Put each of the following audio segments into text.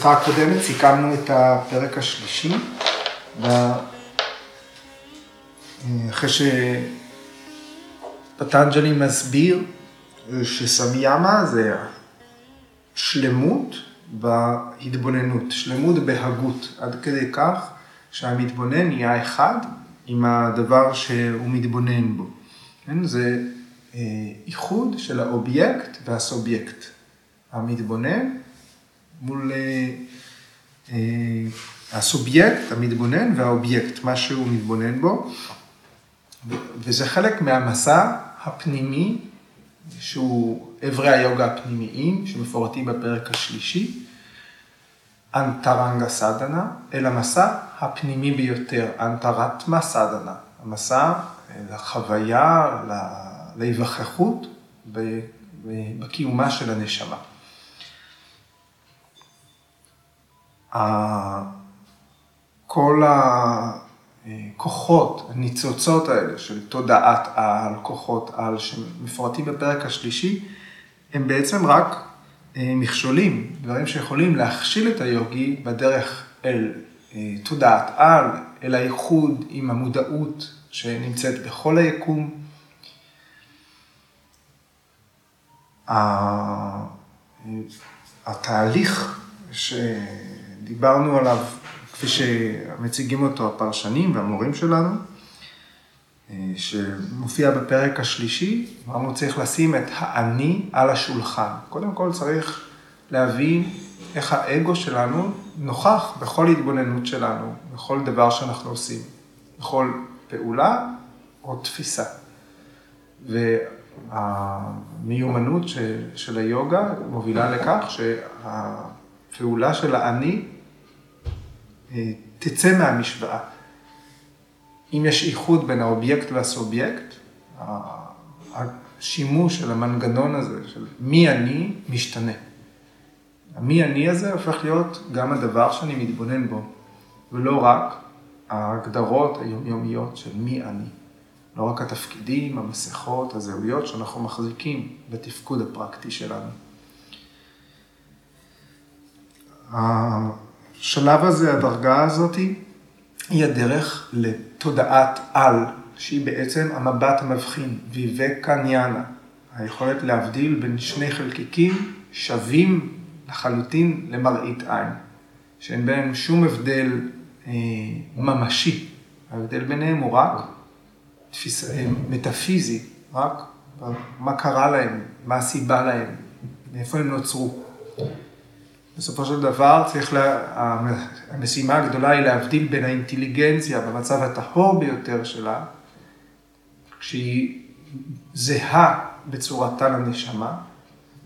בשיחה הקודמת סיכמנו את הפרק השלישי, אחרי שפטנג'לי מסביר שסמיאמה זה שלמות בהתבוננות, שלמות בהגות, עד כדי כך שהמתבונן נהיה אחד עם הדבר שהוא מתבונן בו. כן? זה אה, איחוד של האובייקט והסובייקט. המתבונן מול אה, אה, הסובייקט, המתבונן והאובייקט, מה שהוא מתבונן בו. וזה חלק מהמסע הפנימי, שהוא אברי היוגה הפנימיים, שמפורטים בפרק השלישי, אנטרנגה סדנה, אל המסע הפנימי ביותר, אנטרטמה סדנה, המסע לחוויה, להיווכחות בקיומה של הנשמה. כל הכוחות, הניצוצות האלה של תודעת על, כוחות על, שמפורטים בפרק השלישי, הם בעצם רק אה, מכשולים, דברים שיכולים להכשיל את היוגי בדרך אל אה, תודעת על, אל האיחוד עם המודעות שנמצאת בכל היקום. התהליך שדיברנו עליו, כפי שמציגים אותו הפרשנים והמורים שלנו, שמופיע בפרק השלישי, אמרנו צריך לשים את האני על השולחן. קודם כל צריך להבין איך האגו שלנו נוכח בכל התבוננות שלנו, בכל דבר שאנחנו עושים, בכל פעולה או תפיסה. והמיומנות של היוגה מובילה לכך שהפעולה של האני אה, תצא מהמשוואה. אם יש איחוד בין האובייקט והסובייקט, השימוש של המנגנון הזה, של מי אני, משתנה. המי אני הזה הופך להיות גם הדבר שאני מתבונן בו, ולא רק ההגדרות היומיומיות של מי אני. לא רק התפקידים, המסכות, הזהויות שאנחנו מחזיקים בתפקוד הפרקטי שלנו. השלב הזה, הדרגה הזאתי, היא הדרך לתודעת על, שהיא בעצם המבט המבחין, ויבקניאנה, היכולת להבדיל בין שני חלקיקים שווים לחלוטין למראית עין, שאין בהם שום הבדל אה, ממשי, ההבדל ביניהם הוא רק תפיס, אה, מטאפיזי, רק מה קרה להם, מה הסיבה להם, מאיפה הם נוצרו. בסופו של דבר צריך, לה, המשימה הגדולה היא להבדיל בין האינטליגנציה במצב הטהור ביותר שלה, כשהיא זהה בצורתה לנשמה,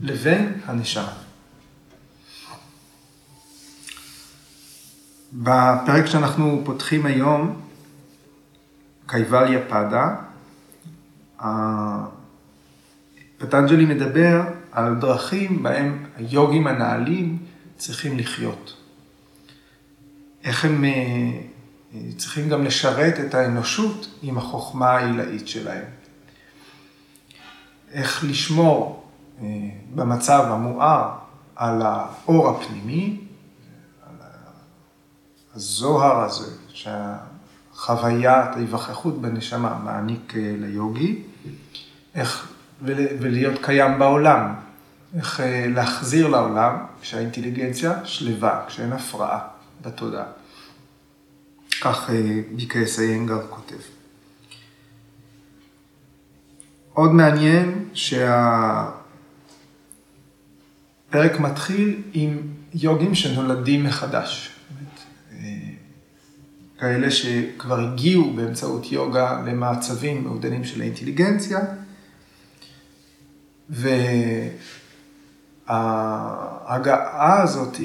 לבין הנשמה. בפרק שאנחנו פותחים היום, קייבליה פדה, פטנג'לי מדבר על דרכים בהם היוגים הנעלים צריכים לחיות. איך הם אה, צריכים גם לשרת את האנושות עם החוכמה העילאית שלהם. איך לשמור אה, במצב המואר על האור הפנימי, על הזוהר הזה, שהחוויית ההיווכחות בנשמה מעניק אה, ליוגי, איך, ולהיות קיים בעולם, איך אה, להחזיר לעולם כשהאינטליגנציה שלווה, כשאין הפרעה בתודעה. כך אה, ביקייס איינגר כותב. עוד מעניין שהפרק מתחיל עם יוגים שנולדים מחדש. אה, כאלה שכבר הגיעו באמצעות יוגה למצבים מעודנים של האינטליגנציה, ו... ההגעה הזאת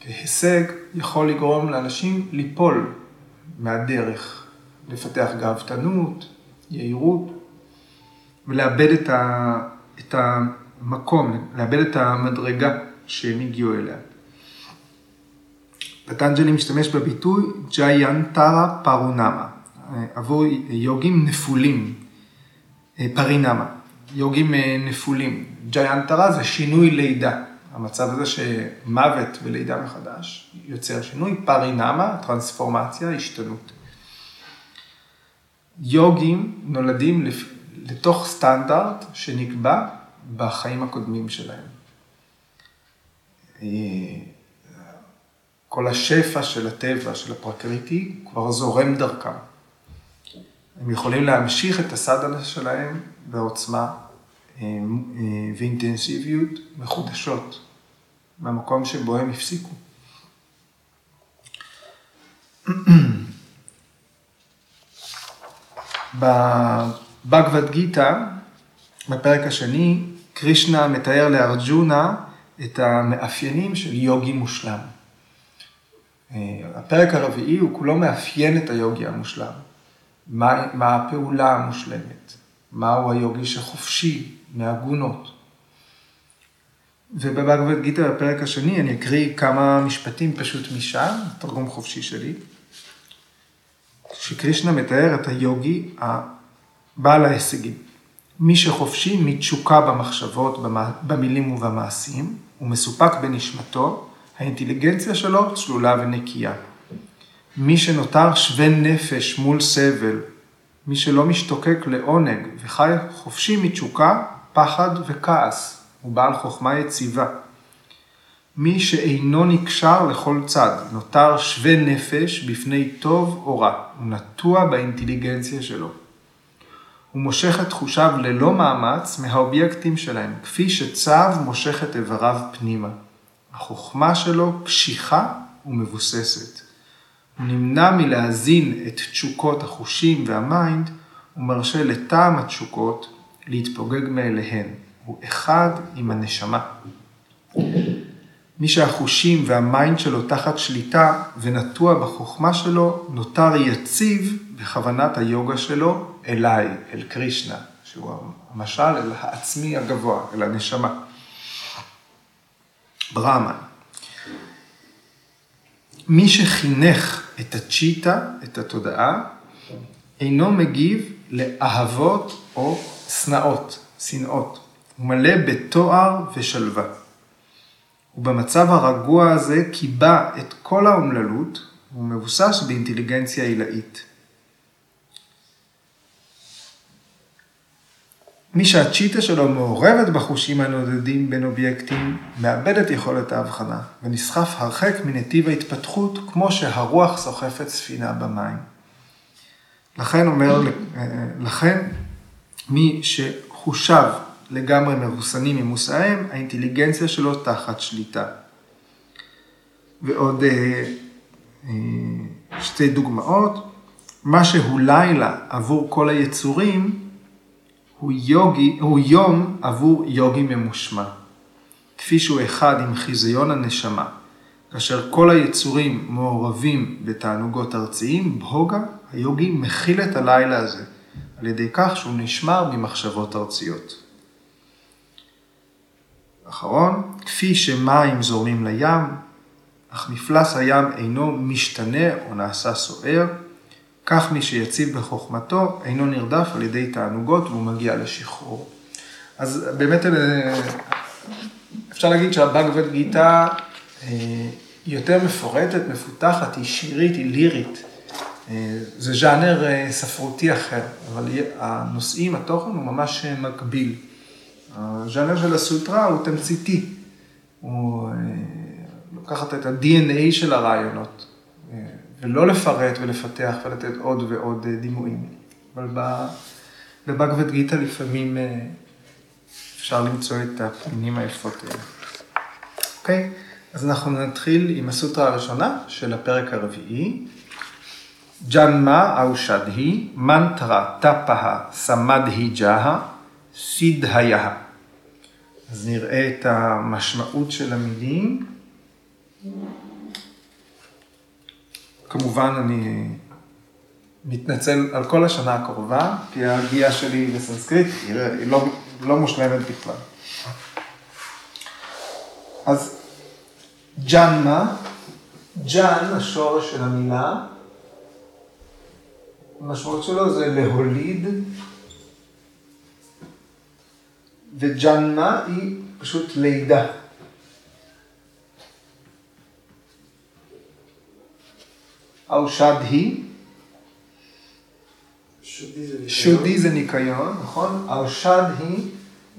כהישג יכול לגרום לאנשים ליפול מהדרך, לפתח גאוותנות, יהירות, ולאבד את, ה, את המקום, לאבד את המדרגה שהם הגיעו אליה. פטנג'לי משתמש בביטוי ג'יינטרה פרונמה, עבור יוגים נפולים, פרינמה. יוגים אה, נפולים. ג'יינטרה זה שינוי לידה. המצב הזה שמוות ולידה מחדש יוצר שינוי, פרינמה, טרנספורמציה, השתנות. יוגים נולדים לתוך סטנדרט שנקבע בחיים הקודמים שלהם. אה, כל השפע של הטבע, של הפרקריטי, כבר זורם דרכם. הם יכולים להמשיך את הסדנה שלהם בעוצמה אה, אה, ואינטנסיביות מחודשות, מהמקום שבו הם הפסיקו. בבגבד גיתא, בפרק השני, קרישנה מתאר לארג'ונה את המאפיינים של יוגי מושלם. אה, הפרק הרביעי הוא כולו מאפיין את היוגי המושלם. מה, מה הפעולה המושלמת, מהו היוגי שחופשי מהגונות. ובבגבד גיטה בפרק השני אני אקריא כמה משפטים פשוט משם, תרגום חופשי שלי, שקרישנה מתאר את היוגי הבעל ההישגים. מי שחופשי מתשוקה במחשבות, במילים ובמעשים, ומסופק בנשמתו, האינטליגנציה שלו צלולה ונקייה. מי שנותר שווה נפש מול סבל, מי שלא משתוקק לעונג וחי חופשי מתשוקה, פחד וכעס, הוא בעל חוכמה יציבה. מי שאינו נקשר לכל צד, נותר שווה נפש בפני טוב או רע, הוא נטוע באינטליגנציה שלו. הוא מושך את תחושיו ללא מאמץ מהאובייקטים שלהם, כפי שצו מושך את איבריו פנימה. החוכמה שלו קשיחה ומבוססת. נמנע מלהזין את תשוקות החושים וה mind, ומרשה לטעם התשוקות להתפוגג מאליהן. הוא אחד עם הנשמה. מי שהחושים וה mind שלו תחת שליטה ונטוע בחוכמה שלו, נותר יציב בכוונת היוגה שלו אליי, אל קרישנה, שהוא המשל אל העצמי הגבוה, אל הנשמה. ברהמן. מי שחינך את הצ'יטה, את התודעה, אינו מגיב לאהבות או שנאות, שנאות. הוא מלא בתואר ושלווה. ובמצב הרגוע הזה קיבע את כל האומללות, והוא מבוסס באינטליגנציה עילאית. מי שהצ'יטה שלו מעורבת בחושים הנודדים בין אובייקטים, מאבד את יכולת ההבחנה ונסחף הרחק מנתיב ההתפתחות כמו שהרוח סוחפת ספינה במים. לכן אומר, לכן מי שחושיו לגמרי מרוסנים ממושאיהם, האינטליגנציה שלו תחת שליטה. ועוד אה, אה, שתי דוגמאות, מה שהוא לילה עבור כל היצורים, הוא, יוגי, הוא יום עבור יוגי ממושמע, כפי שהוא אחד עם חיזיון הנשמה, כאשר כל היצורים מעורבים בתענוגות ארציים, בהוגה, היוגי מכיל את הלילה הזה, על ידי כך שהוא נשמר ממחשבות ארציות. אחרון, כפי שמים זורמים לים, אך מפלס הים אינו משתנה או נעשה סוער, כך מי שיציב בחוכמתו אינו נרדף על ידי תענוגות והוא מגיע לשחרור. אז באמת אפשר להגיד שהבגבד גיתא אה, היא יותר מפורטת, מפותחת, היא שירית, היא לירית. אה, זה ז'אנר אה, ספרותי אחר, אבל הנושאים, התוכן הוא ממש מקביל. הז'אנר של הסוטרה הוא תמציתי, הוא לוקחת את ה-DNA של הרעיונות. ולא לפרט ולפתח ולתת עוד ועוד אה, דימויים. אבל בבגבד גיתא לפעמים אה, אפשר למצוא את הפנינים היפות האלה. אוקיי? אז אנחנו נתחיל עם הסוטרה הראשונה של הפרק הרביעי. ג'נמה אאושדהי, מנטרה טפאה סמדהי ג'אה, סידהיה. אז נראה את המשמעות של המילים. כמובן אני מתנצל על כל השנה הקרובה, כי ההגיעה שלי לסנסקריט היא לא, לא מושלמת בכלל. אז ג'אנמה, ג'אן, השורש של המילה, המשמעות שלו זה להוליד, וג'אנמה היא פשוט לידה. אושד היא, שודי זה ניקיון. נכון? אושד היא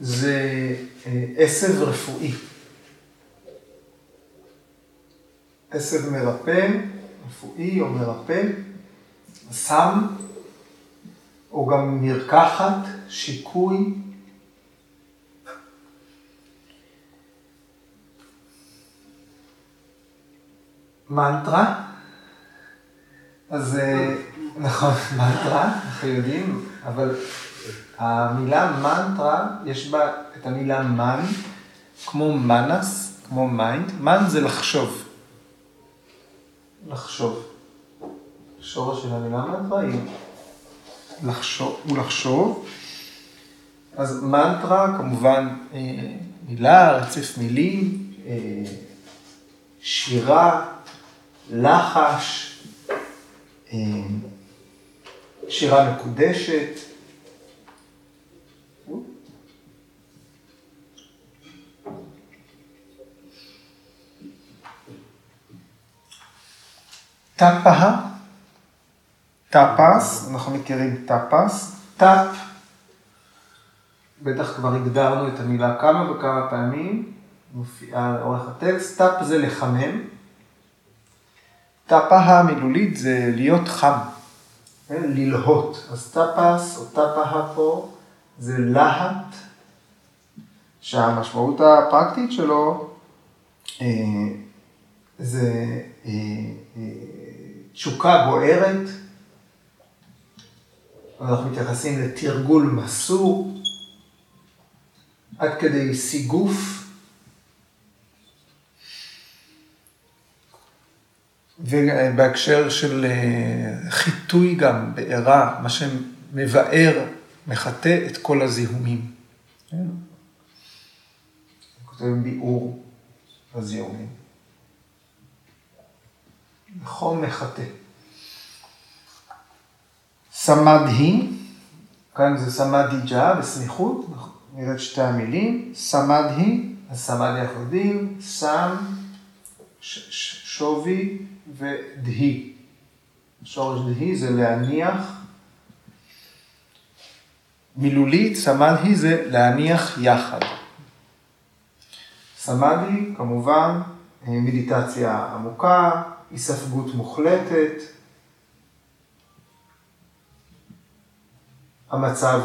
זה אה, עשב רפואי. עשב מרפא, רפואי או מרפא, סם, או גם מרקחת, שיקוי. מנטרה, אז אה, נכון, מנטרה, אנחנו יודעים, אבל המילה מנטרה, יש בה את המילה מן, כמו מנס, כמו mind. מן זה לחשוב. לחשוב. שורש של המילה מנטרה היא לחשוב, הוא לחשוב. אז מנטרה, כמובן, אה, מילה, רצף מילים, אה, שירה, לחש, שירה מקודשת. טאפה, טאפס, אנחנו מכירים טאפס, טאפ, בטח כבר הגדרנו את המילה כמה וכמה פעמים, מופיעה לאורך הטקסט, טאפ זה לחמם, טאפה המילולית זה להיות חם, כן? ללהות, אז טאפס או טאפה פה זה להט, שהמשמעות הפרקטית שלו אה, זה אה, אה, תשוקה בוערת, אנחנו מתייחסים לתרגול מסור, עד כדי סיגוף, ובהקשר של חיטוי גם, בעירה, מה שמבאר, מחטא את כל הזיהומים. כותבים ביאור הזיהומים. חום מחטא. סמדהי, כאן זה סמדיג'ה בסמיכות, נראה את שתי המילים, סמדהי, אז סמד אנחנו יודעים, סם, שווי ודהי. שורש דהי זה להניח, מילולית סמדהי זה להניח יחד. סמדי, כמובן, מדיטציה עמוקה, היספגות מוחלטת, המצב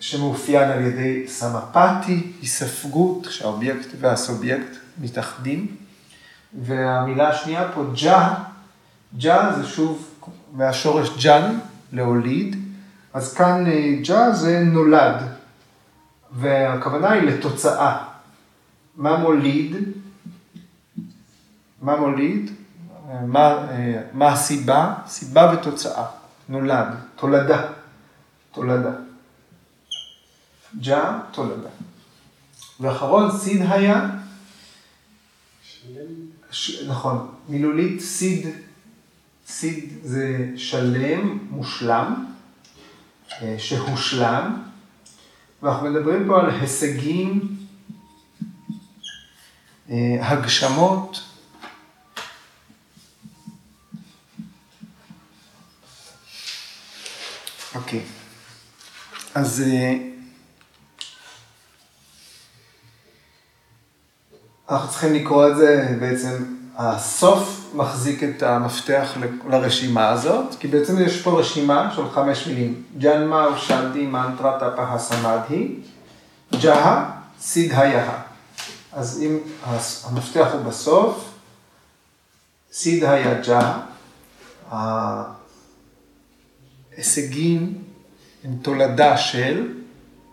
שמאופיין על ידי סמפתי, היספגות, שהאובייקט והסובייקט מתאחדים. והמילה השנייה פה, ג'ה, ג'ה זה שוב מהשורש ג'אן, להוליד, אז כאן ג'ה זה נולד, והכוונה היא לתוצאה. מה מוליד? מה מוליד? מה, מה הסיבה? סיבה ותוצאה. נולד, תולדה, תולדה. ג'ה, תולדה. ואחרון, סיד היה. ש... נכון, מילולית סיד, סיד זה שלם, מושלם, שהושלם, ואנחנו מדברים פה על הישגים, הגשמות, אוקיי, אז אנחנו צריכים לקרוא את זה, בעצם הסוף מחזיק את המפתח לרשימה הזאת, כי בעצם יש פה רשימה של חמש מילים, ג'נמה, אושנדי, מנטרה, טפחה, סמדהי, ג'הה, סידהיה. אז אם המפתח הוא בסוף, סידהיה ג'הה, ההישגים הם תולדה של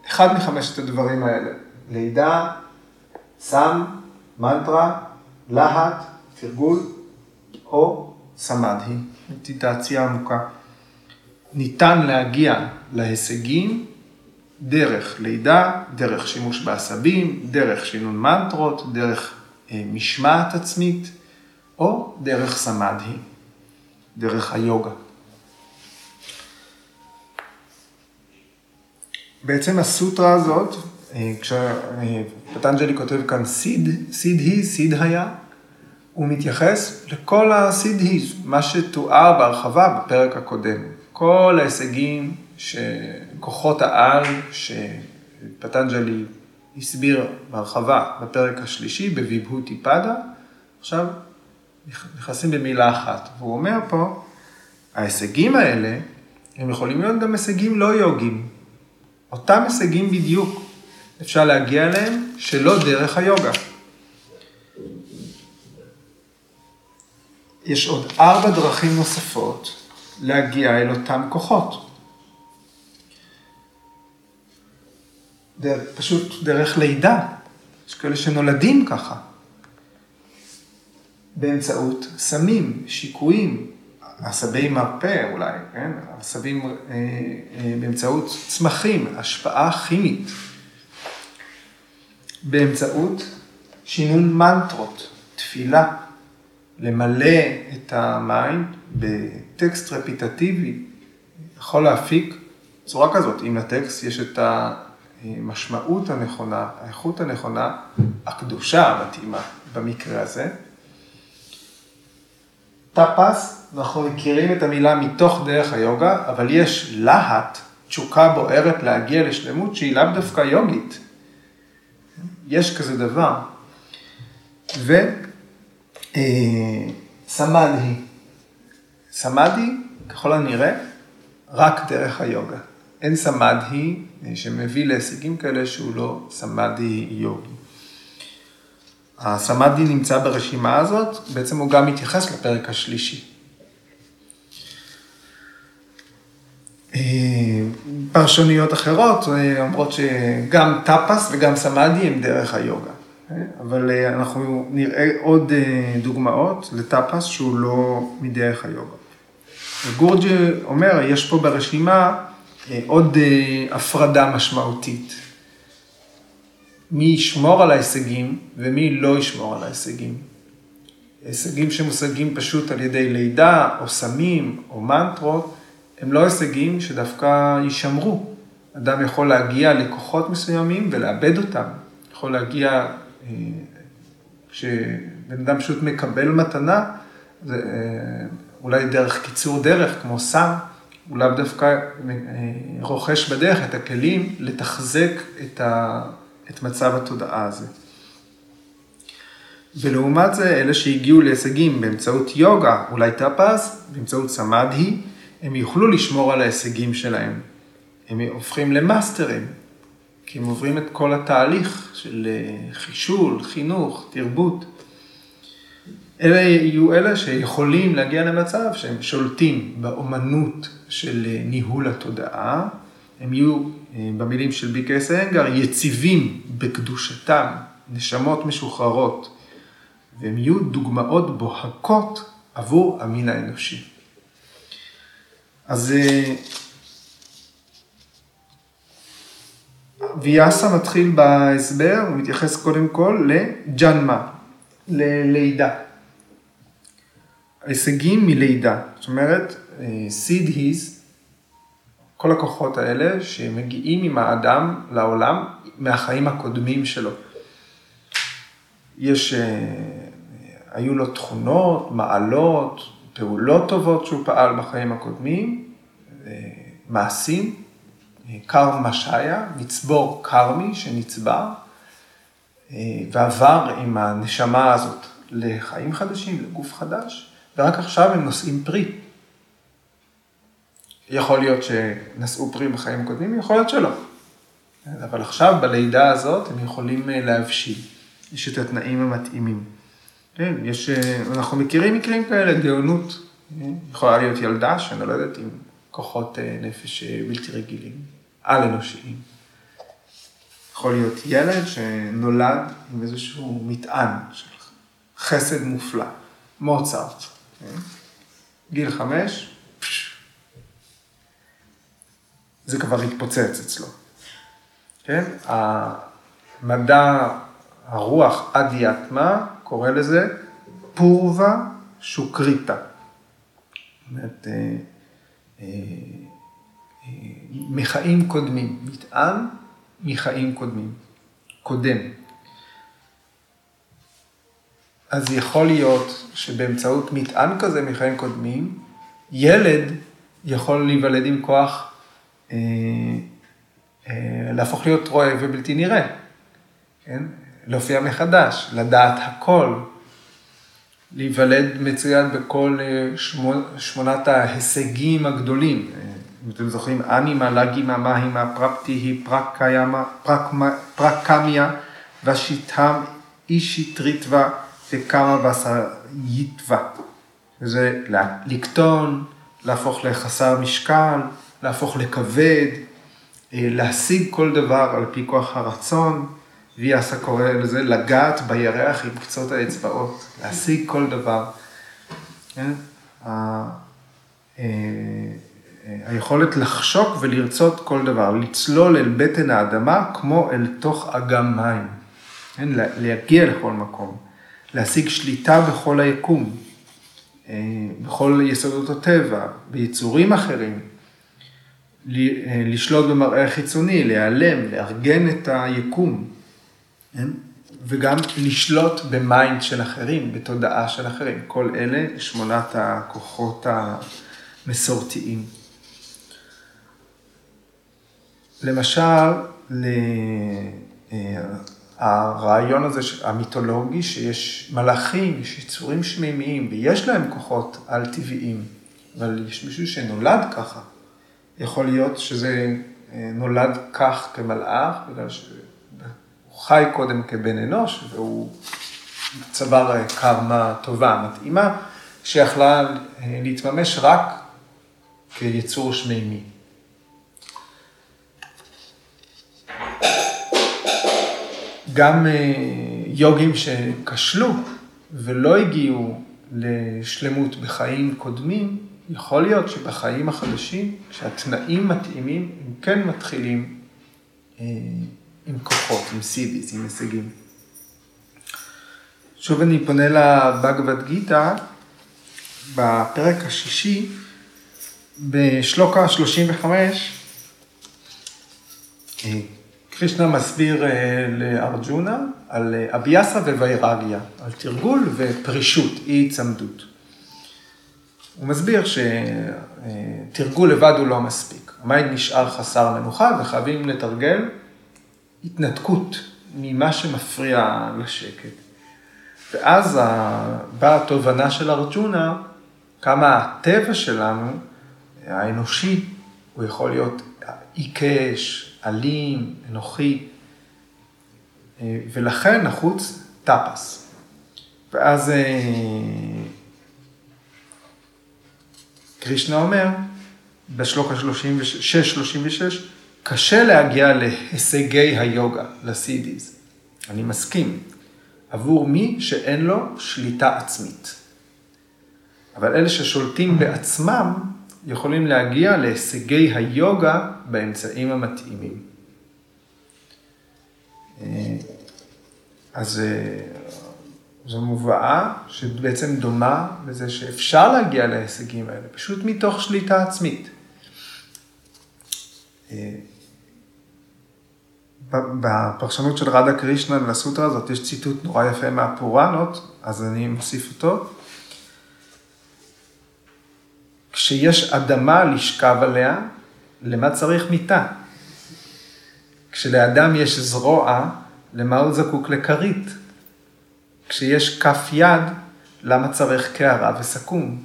אחד מחמשת הדברים האלה, לידה, סם, מנטרה, להט, תרגול או סמדהי, מדיטציה עמוקה. ניתן להגיע להישגים דרך לידה, דרך שימוש בעשבים, דרך שינון מנטרות, דרך אה, משמעת עצמית או דרך סמדהי, דרך היוגה. בעצם הסוטרה הזאת, כשפטנג'לי כותב כאן סיד, סיד היא, סיד היה, הוא מתייחס לכל הסידהיז, מה שתואר בהרחבה בפרק הקודם. כל ההישגים שכוחות העל שפטנג'לי הסביר בהרחבה בפרק השלישי, בוויבהותי פדה, עכשיו נכנסים במילה אחת. והוא אומר פה, ההישגים האלה, הם יכולים להיות גם הישגים לא יוגיים. אותם הישגים בדיוק אפשר להגיע אליהם שלא דרך היוגה. יש עוד ארבע דרכים נוספות להגיע אל אותם כוחות. דרך, פשוט דרך לידה. יש כאלה שנולדים ככה. באמצעות סמים, שיקויים, עשבי מרפא אולי, כן? עשבים אה, אה, באמצעות צמחים, השפעה כימית. באמצעות שינון מנטרות, תפילה, למלא את המים בטקסט רפיטטיבי, יכול להפיק צורה כזאת, אם לטקסט יש את המשמעות הנכונה, האיכות הנכונה, הקדושה המתאימה במקרה הזה. טאפס, אנחנו מכירים את המילה מתוך דרך היוגה, אבל יש להט, תשוקה בוערת להגיע לשלמות שהיא לאו דווקא יוגית. יש כזה דבר. וסמאדי. סמאדי, ככל הנראה, רק דרך היוגה. אין סמאדי שמביא להישגים כאלה שהוא לא סמאדי יוגי. הסמאדי נמצא ברשימה הזאת, בעצם הוא גם מתייחס לפרק השלישי. פרשנויות אחרות אה, אומרות שגם טאפס וגם סמאדי הם דרך היוגה. אה, אבל אנחנו נראה עוד דוגמאות לטאפס שהוא לא מדרך היוגה. גורג'י אומר, יש פה ברשימה עוד הפרדה משמעותית. מי ישמור על ההישגים ומי לא ישמור על ההישגים. הישגים שמושגים פשוט על ידי לידה או סמים או מנטרות, הם לא הישגים שדווקא יישמרו. אדם יכול להגיע לכוחות מסוימים ולאבד אותם. יכול להגיע, אה, כשבן אדם פשוט מקבל מתנה, זה אה, אולי דרך קיצור דרך, כמו סם, הוא לאו דווקא אה, רוכש בדרך את הכלים לתחזק את, ה, את מצב התודעה הזה. ולעומת זה, אלה שהגיעו להישגים באמצעות יוגה, אולי טאפס, באמצעות סמאדהי, הם יוכלו לשמור על ההישגים שלהם. הם הופכים למאסטרים, כי הם עוברים את כל התהליך של אה, חישול, חינוך, תרבות. אלה יהיו אלה שיכולים להגיע למצב שהם שולטים באומנות של אה, ניהול התודעה, הם יהיו, אה, במילים של ביקס אנגר, יציבים בקדושתם, נשמות משוחררות, והם יהיו דוגמאות בוהקות עבור המין האנושי. אז אה, ויאסה מתחיל בהסבר, הוא מתייחס קודם כל לג'נמה, ללידה. ההישגים מלידה, זאת אומרת, סיד אה, היז, כל הכוחות האלה שמגיעים עם האדם לעולם מהחיים הקודמים שלו. יש, אה, היו לו תכונות, מעלות, פעולות טובות שהוא פעל בחיים הקודמים, אה, מעשים, אה, קרמה שיה, מצבור קרמי שנצבר, אה, ועבר עם הנשמה הזאת לחיים חדשים, לגוף חדש, ורק עכשיו הם נושאים פרי. יכול להיות שנשאו פרי בחיים הקודמים, יכול להיות שלא. אבל עכשיו, בלידה הזאת, הם יכולים להבשיל. יש את התנאים המתאימים. כן, יש, אנחנו מכירים מקרים כאלה, גאונות. יכולה להיות ילדה שנולדת עם כוחות אה, נפש אה, בלתי רגילים, על-אנושיים. יכול להיות ילד שנולד עם איזשהו מטען של חסד מופלא, מוצרט. כן? גיל חמש, פש, זה כבר התפוצץ אצלו. כן? המדע, הרוח אדיאטמה, קורא לזה פורווה שוקריטה. זאת אומרת, אה, אה, אה, מחיים קודמים, מטען מחיים קודמים, קודם. אז יכול להיות שבאמצעות מטען כזה מחיים קודמים, ילד יכול להיוולד עם כוח אה, אה, להפוך להיות רואה ובלתי נראה, כן? להופיע מחדש, לדעת הכל, להיוולד מצוין בכל אה, שמונת ההישגים הגדולים. אם אתם זוכרים, אנימה, לגימה, מהימה, פרפטי היא פרקמיה, ושיטם אישיטריטווה וקמה וסייטווה. זה לקטון, להפוך לחסר משקל, להפוך לכבד, אה, להשיג כל דבר על פי כוח הרצון. ויאסה קורא לזה לגעת בירח עם קצות האצבעות, להשיג כל דבר. כן? אה, היכולת לחשוק ולרצות כל דבר, לצלול אל בטן האדמה כמו אל תוך אגם מים. כן? להגיע לכל מקום, להשיג שליטה בכל היקום, אה, בכל יסודות הטבע, ביצורים אחרים, אה, לשלוט במראה חיצוני, להיעלם, לארגן את היקום. כן? וגם לשלוט במיינד של אחרים, בתודעה של אחרים. כל אלה שמונת הכוחות המסורתיים. למשל, אה, הרעיון הזה המיתולוגי שיש מלאכים, יש יצורים שמימיים ויש להם כוחות על-טבעיים, אבל יש מישהו שנולד ככה. יכול להיות שזה אה, נולד כך כמלאך, בגלל. חי קודם כבן אנוש, והוא צבר קרמה טובה, מתאימה, שיכלה אה, להתממש רק כיצור שמימי. גם אה, יוגים שכשלו ולא הגיעו לשלמות בחיים קודמים, יכול להיות שבחיים החדשים, כשהתנאים מתאימים, הם כן מתחילים אה, עם כוחות, עם סיביס, עם הישגים. שוב אני פונה לבגבד גיתא, בפרק השישי, בשלוקה 35, אה, קרישנה מסביר אה, לארג'ונה על אה, אביאסה ווירגיה, על תרגול ופרישות, אי הצמדות. הוא מסביר שתרגול לבד הוא לא מספיק. ה mind נשאר חסר מנוחה וחייבים לתרגל התנתקות ממה שמפריע לשקט. ואז באה התובנה של ארג'ונה, כמה הטבע שלנו, האנושי, הוא יכול להיות עיקש, אלים, אנוכי, ולכן נחוץ טאפס. ואז אה, קרישנה אומר, בשלוק ה-36-36, קשה להגיע להישגי היוגה, לסידיז. אני מסכים. עבור מי שאין לו שליטה עצמית. אבל אלה ששולטים בעצמם, יכולים להגיע להישגי היוגה באמצעים המתאימים. אה, אז אה, זו מובאה שבעצם דומה לזה שאפשר להגיע להישגים האלה, פשוט מתוך שליטה עצמית. בפרשנות של רדה קרישנה לסוטרה הזאת יש ציטוט נורא יפה מהפוראנות, אז אני מוסיף אותו. כשיש אדמה לשכב עליה, למה צריך מיטה? כשלאדם יש זרוע, למה הוא זקוק לכרית? כשיש כף יד, למה צריך קערה וסכו"ם?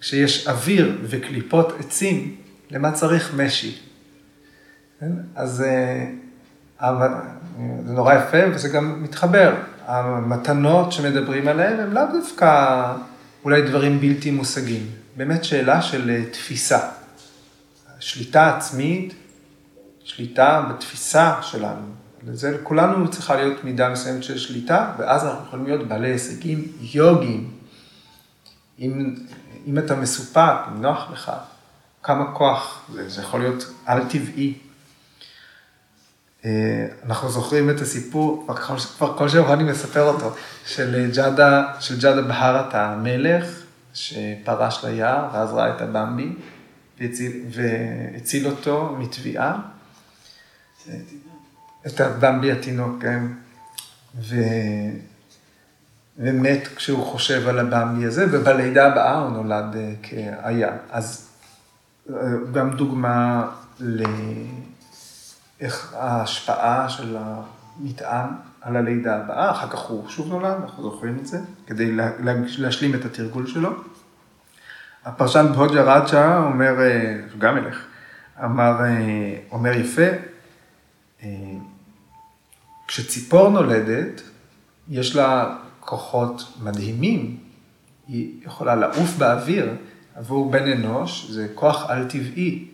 כשיש אוויר וקליפות עצים, למה צריך משי? אז אה, זה נורא יפה וזה גם מתחבר. המתנות שמדברים עליהן הן לאו דווקא אולי דברים בלתי מושגים. באמת שאלה של אה, תפיסה. שליטה עצמית, שליטה בתפיסה שלנו. לזה לכולנו צריכה להיות מידה מסוימת של שליטה, ואז אנחנו יכולים להיות בעלי הישגים יוגיים. אם, אם אתה מסופק, אם נוח לך, כמה כוח, זה, זה יכול להיות על-טבעי. אה, אנחנו זוכרים את הסיפור, כבר, כל שבוע אני מספר אותו, של אה, ג'אדה, של ג'אדה בהרת המלך, שפרש ליער ואז ראה את הבמבי, והציל, והציל אותו מתביעה. את הבמבי התינוק, כן. ו... ומת כשהוא חושב על הבמבי הזה, ובלידה הבאה הוא נולד אה, כאיה. אז גם דוגמה ל... לאיך ההשפעה של המטען על הלידה הבאה, אחר כך הוא שוב נולד, אנחנו זוכרים את זה, כדי להשלים את התרגול שלו. הפרשן בוג'ה רג'ה אומר, גם מלך, אמר, אומר יפה, כשציפור נולדת, יש לה כוחות מדהימים, היא יכולה לעוף באוויר, עבור בן אנוש זה כוח על-טבעי.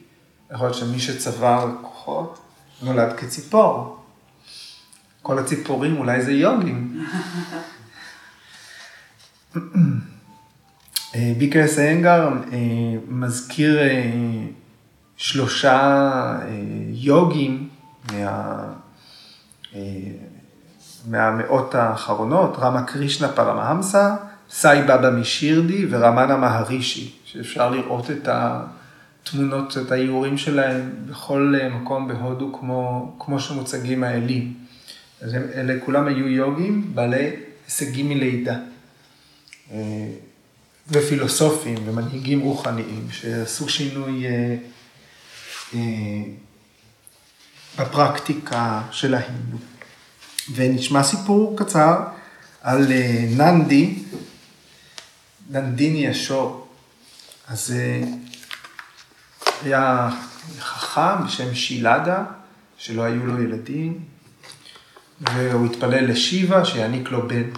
יכול להיות שמי שצבר כוחות נולד כציפור. כל הציפורים אולי זה יוגים. ביקרס איינגר מזכיר שלושה יוגים מה... מהמאות האחרונות, רמה קרישנה פרמהמסה, סאי בבא משירדי ורמנה מהרישי, שאפשר לראות את התמונות, את האיורים שלהם בכל מקום בהודו כמו, כמו שמוצגים האלים. אז אלה כולם היו יוגים בעלי הישגים מלידה. ופילוסופים ומנהיגים רוחניים שעשו שינוי בפרקטיקה של ההינדו. ונשמע סיפור קצר על ננדי, ננדיני השור. אז היה חכם בשם שילדה, שלא היו לו ילדים, והוא התפלל לשיבה שיעניק לו בן.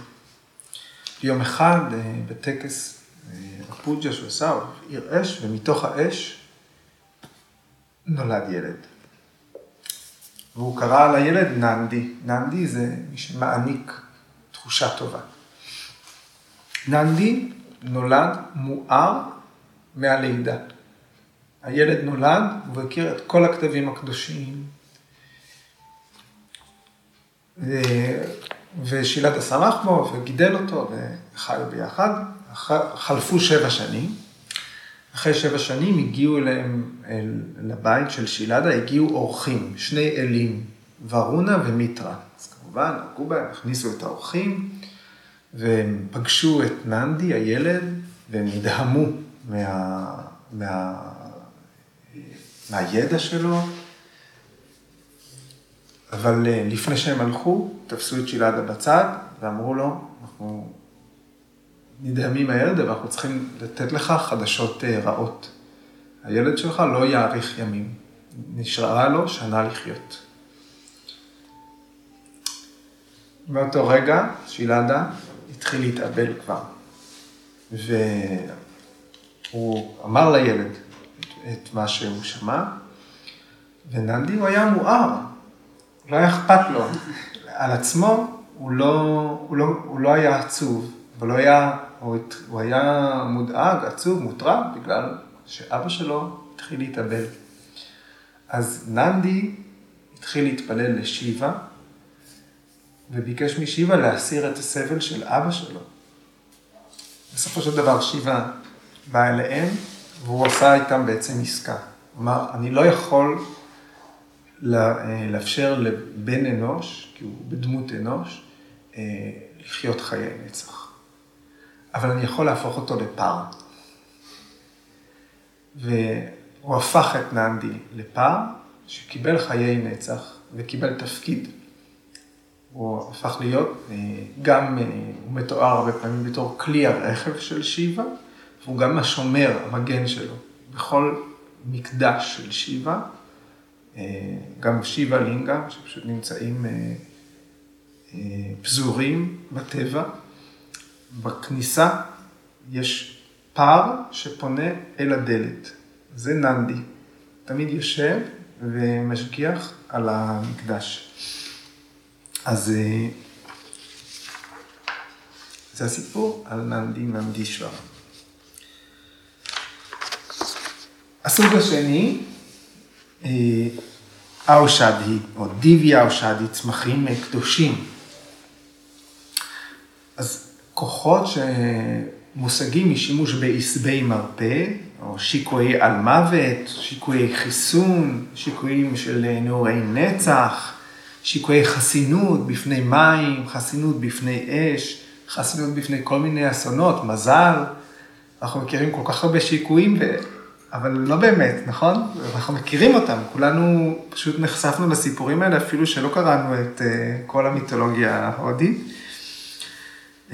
יום אחד בטקס הפוג'ה שהוא עשה, הוא העיר אש, ומתוך האש נולד ילד. והוא קרא לילד ננדי. ננדי זה מי שמעניק תחושה טובה. ננדי נולד מואר מהלידה. הילד נולד, הוא הכיר את כל הכתבים הקדושים. ושילת שמח בו וגידל אותו וחיו ביחד. חלפו שבע שנים. אחרי שבע שנים הגיעו אליהם, אל, לבית של שילדה, הגיעו אורחים, שני אלים, ורונה ומיטרה. אז כמובן, הרגו בהם, הכניסו את האורחים, והם פגשו את ננדי, הילד, והם נדהמו מה, מה, מהידע שלו. אבל לפני שהם הלכו, תפסו את שילדה בצד ואמרו לו, אנחנו נדהמים מהילד, אבל אנחנו צריכים לתת לך חדשות רעות. הילד שלך לא יאריך ימים, נשארה לו שנה לחיות. מאותו רגע, שילדה התחיל להתאבל כבר. והוא אמר לילד את מה שהוא שמע, וננדי הוא היה מואר, לא היה אכפת לו. על עצמו הוא לא, הוא לא, הוא לא היה עצוב, אבל הוא היה הוא היה מודאג, עצוב, מוטרד, בגלל שאבא שלו התחיל להתאבל. אז ננדי התחיל להתפלל לשיבה, וביקש משיבה להסיר את הסבל של אבא שלו. בסופו של דבר שיבה בא אליהם, והוא עשה איתם בעצם עסקה. כלומר, אני לא יכול לאפשר לבן אנוש, כי הוא בדמות אנוש, לחיות חיי נצח. אבל אני יכול להפוך אותו לפר. והוא הפך את ננדי לפר, שקיבל חיי נצח וקיבל תפקיד. הוא הפך להיות, אה, גם, אה, הוא מתואר הרבה פעמים בתור כלי הרכב של שיבה, והוא גם השומר, המגן שלו. בכל מקדש של שיבה, אה, גם שיבה לינגה, שפשוט נמצאים פזורים בטבע, בכניסה יש פר שפונה אל הדלת. זה ננדי. תמיד יושב ומשגיח על המקדש. אז אה, זה הסיפור על ננדי ננדישווה. הסוג השני, אה, אאושדי, או דיבי אאושדי, צמחים קדושים. אז כוחות שמושגים משימוש בעשבי מרפא, או שיקויי על מוות, שיקויי חיסון, שיקויים של נעורי נצח, שיקויי חסינות בפני מים, חסינות בפני אש, חס להיות בפני כל מיני אסונות, מזל, אנחנו מכירים כל כך הרבה שיקויים. אבל לא באמת, נכון? אנחנו מכירים אותם, כולנו פשוט נחשפנו לסיפורים האלה, אפילו שלא קראנו את uh, כל המיתולוגיה ההודית. Uh,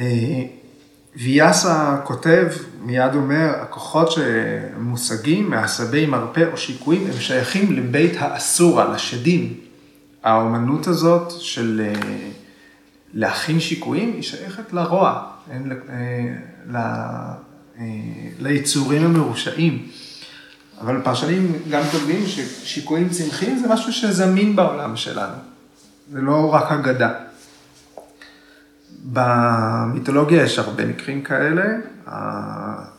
ויאסה כותב, מיד אומר, הכוחות שמושגים מעשבי מרפא או שיקויים, הם שייכים לבית האסורה, לשדים. האומנות הזאת של uh, להכין שיקויים, היא שייכת לרוע, ל, ליצורים המרושעים. אבל פרשנים גם כותבים ששיקויים צמחיים זה משהו שזמין בעולם שלנו, זה לא רק אגדה. במיתולוגיה יש הרבה מקרים כאלה,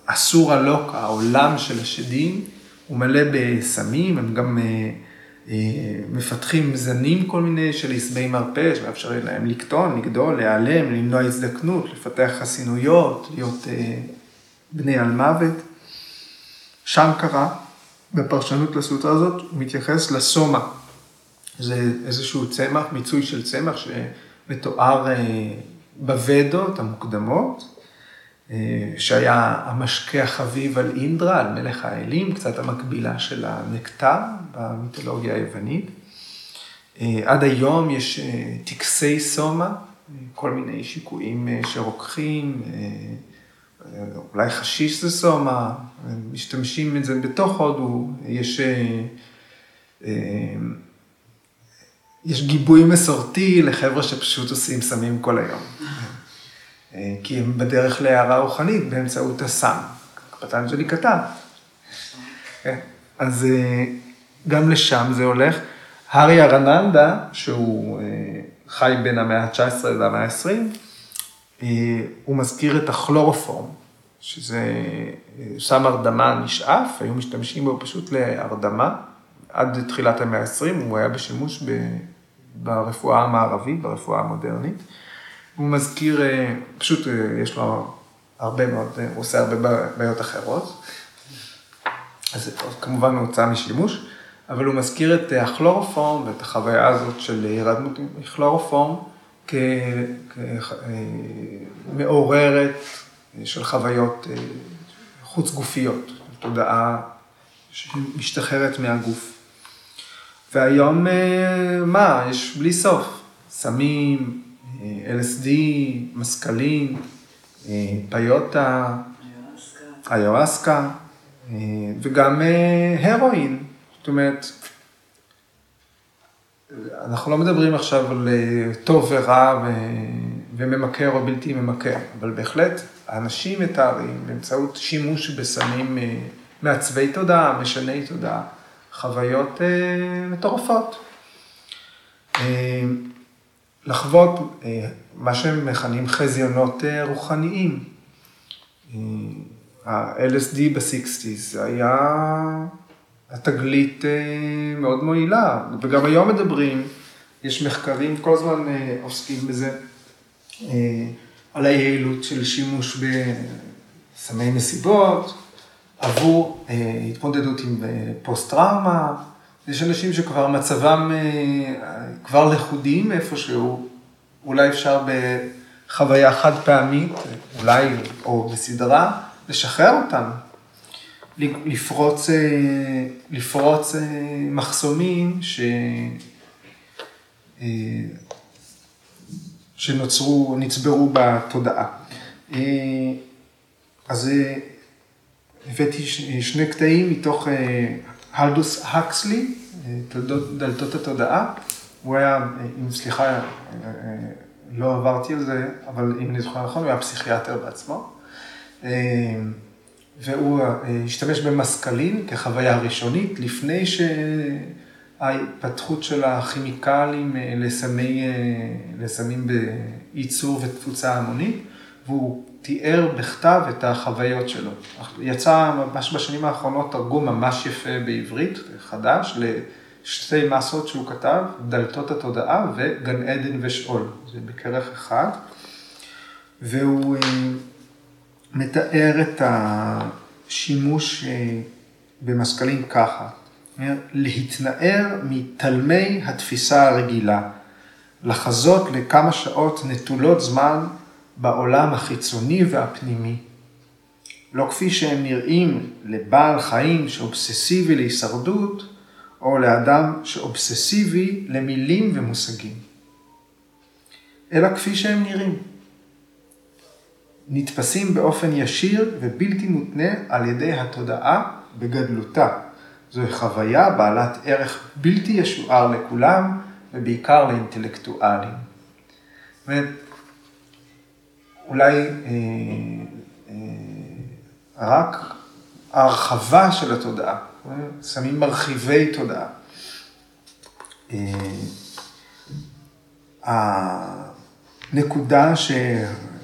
אסור הלוק, העולם של השדים, הוא מלא בסמים, הם גם אה, אה, מפתחים זנים כל מיני של עשבי מרפא, שמאפשר להם לקטון, לגדול, להיעלם, למנוע הזדקנות, לפתח חסינויות, להיות אה, בני על מוות. שם קרה בפרשנות לסוטרה הזאת, הוא מתייחס לסומה. זה איזשהו צמח, מיצוי של צמח שמתואר אה, בוודות המוקדמות, אה, שהיה המשקה החביב על אינדרה, על מלך האלים, קצת המקבילה של הנקטר במיתולוגיה היוונית. אה, עד היום יש טקסי סומה, כל מיני שיקויים שרוקחים, אולי חשיש זה סומה, משתמשים את זה בתוך הודו, יש, אה, אה, יש גיבוי מסורתי לחבר'ה שפשוט עושים סמים כל היום. אה, כי הם בדרך להערה רוחנית באמצעות הסם. פטנג'לי כתב. כן. אז גם לשם זה הולך. הארי ארננדה, שהוא חי בין המאה ה-19 למאה ה-20, הוא מזכיר את הכלורופורם, שזה סם הרדמה נשאף, היו משתמשים בו פשוט להרדמה. עד תחילת המאה ה-20 הוא היה בשימוש ב, ברפואה המערבית, ברפואה המודרנית. הוא מזכיר, פשוט יש לו הרבה מאוד, הוא עושה הרבה בעיות אחרות. אז כמובן הוא הוצא משימוש, אבל הוא מזכיר את הכלורופורם ואת החוויה הזאת של הירדמות מכלורופורם כמעוררת של חוויות אה, חוץ גופיות, תודעה שמשתחררת מהגוף. והיום, אה, מה, יש בלי סוף, סמים, אה, LSD, מסקלין, פיוטה, איואסקה, וגם הרואין. זאת אומרת, אנחנו לא מדברים עכשיו על טוב ורע וממכר או בלתי ממכר, אבל בהחלט האנשים מתארים באמצעות שימוש בסמים אה, מעצבי תודעה, משני תודעה, חוויות אה, מטורפות. אה, לחוות מה שהם מכנים חזיונות רוחניים. ה-LSD ב-60's זה היה התגלית מאוד מועילה, וגם היום מדברים, יש מחקרים, כל הזמן עוסקים בזה. על היעילות של שימוש בסמי מסיבות, עבור אה, התמודדות עם אה, פוסט-טראומה. יש אנשים שכבר מצבם אה, כבר לכודים איפשהו, אולי אפשר בחוויה חד פעמית, אולי, או בסדרה, לשחרר אותם. לפרוץ, לפרוץ מחסומים ש... שנוצרו, נצברו בתודעה. אה, אז אה, הבאתי שני קטעים מתוך אה, הלדוס הקסלי, דלתות התודעה. הוא היה, אם סליחה, לא עברתי על זה, אבל אם אני זוכר נכון, הוא היה פסיכיאטר בעצמו. והוא השתמש במסקלין כחוויה ראשונית, לפני ש... ההתפתחות של הכימיקלים אה, לסמי, אה, לסמים בייצור ותפוצה המונית, והוא תיאר בכתב את החוויות שלו. יצא ממש בשנים האחרונות תרגום ממש יפה בעברית, חדש, לשתי מסות שהוא כתב, דלתות התודעה וגן עדן ושאול. זה בכרך אחד. והוא אה, מתאר את השימוש במסקלים ככה. להתנער מתלמי התפיסה הרגילה, לחזות לכמה שעות נטולות זמן בעולם החיצוני והפנימי. לא כפי שהם נראים לבעל חיים שאובססיבי להישרדות, או לאדם שאובססיבי למילים ומושגים, אלא כפי שהם נראים. נתפסים באופן ישיר ובלתי מותנה על ידי התודעה בגדלותה. זוהי חוויה בעלת ערך בלתי ישוער לכולם, ובעיקר לאינטלקטואלים. זאת אומרת, אולי אה, אה, רק ההרחבה של התודעה, שמים מרחיבי תודעה. אה, הנקודה ש...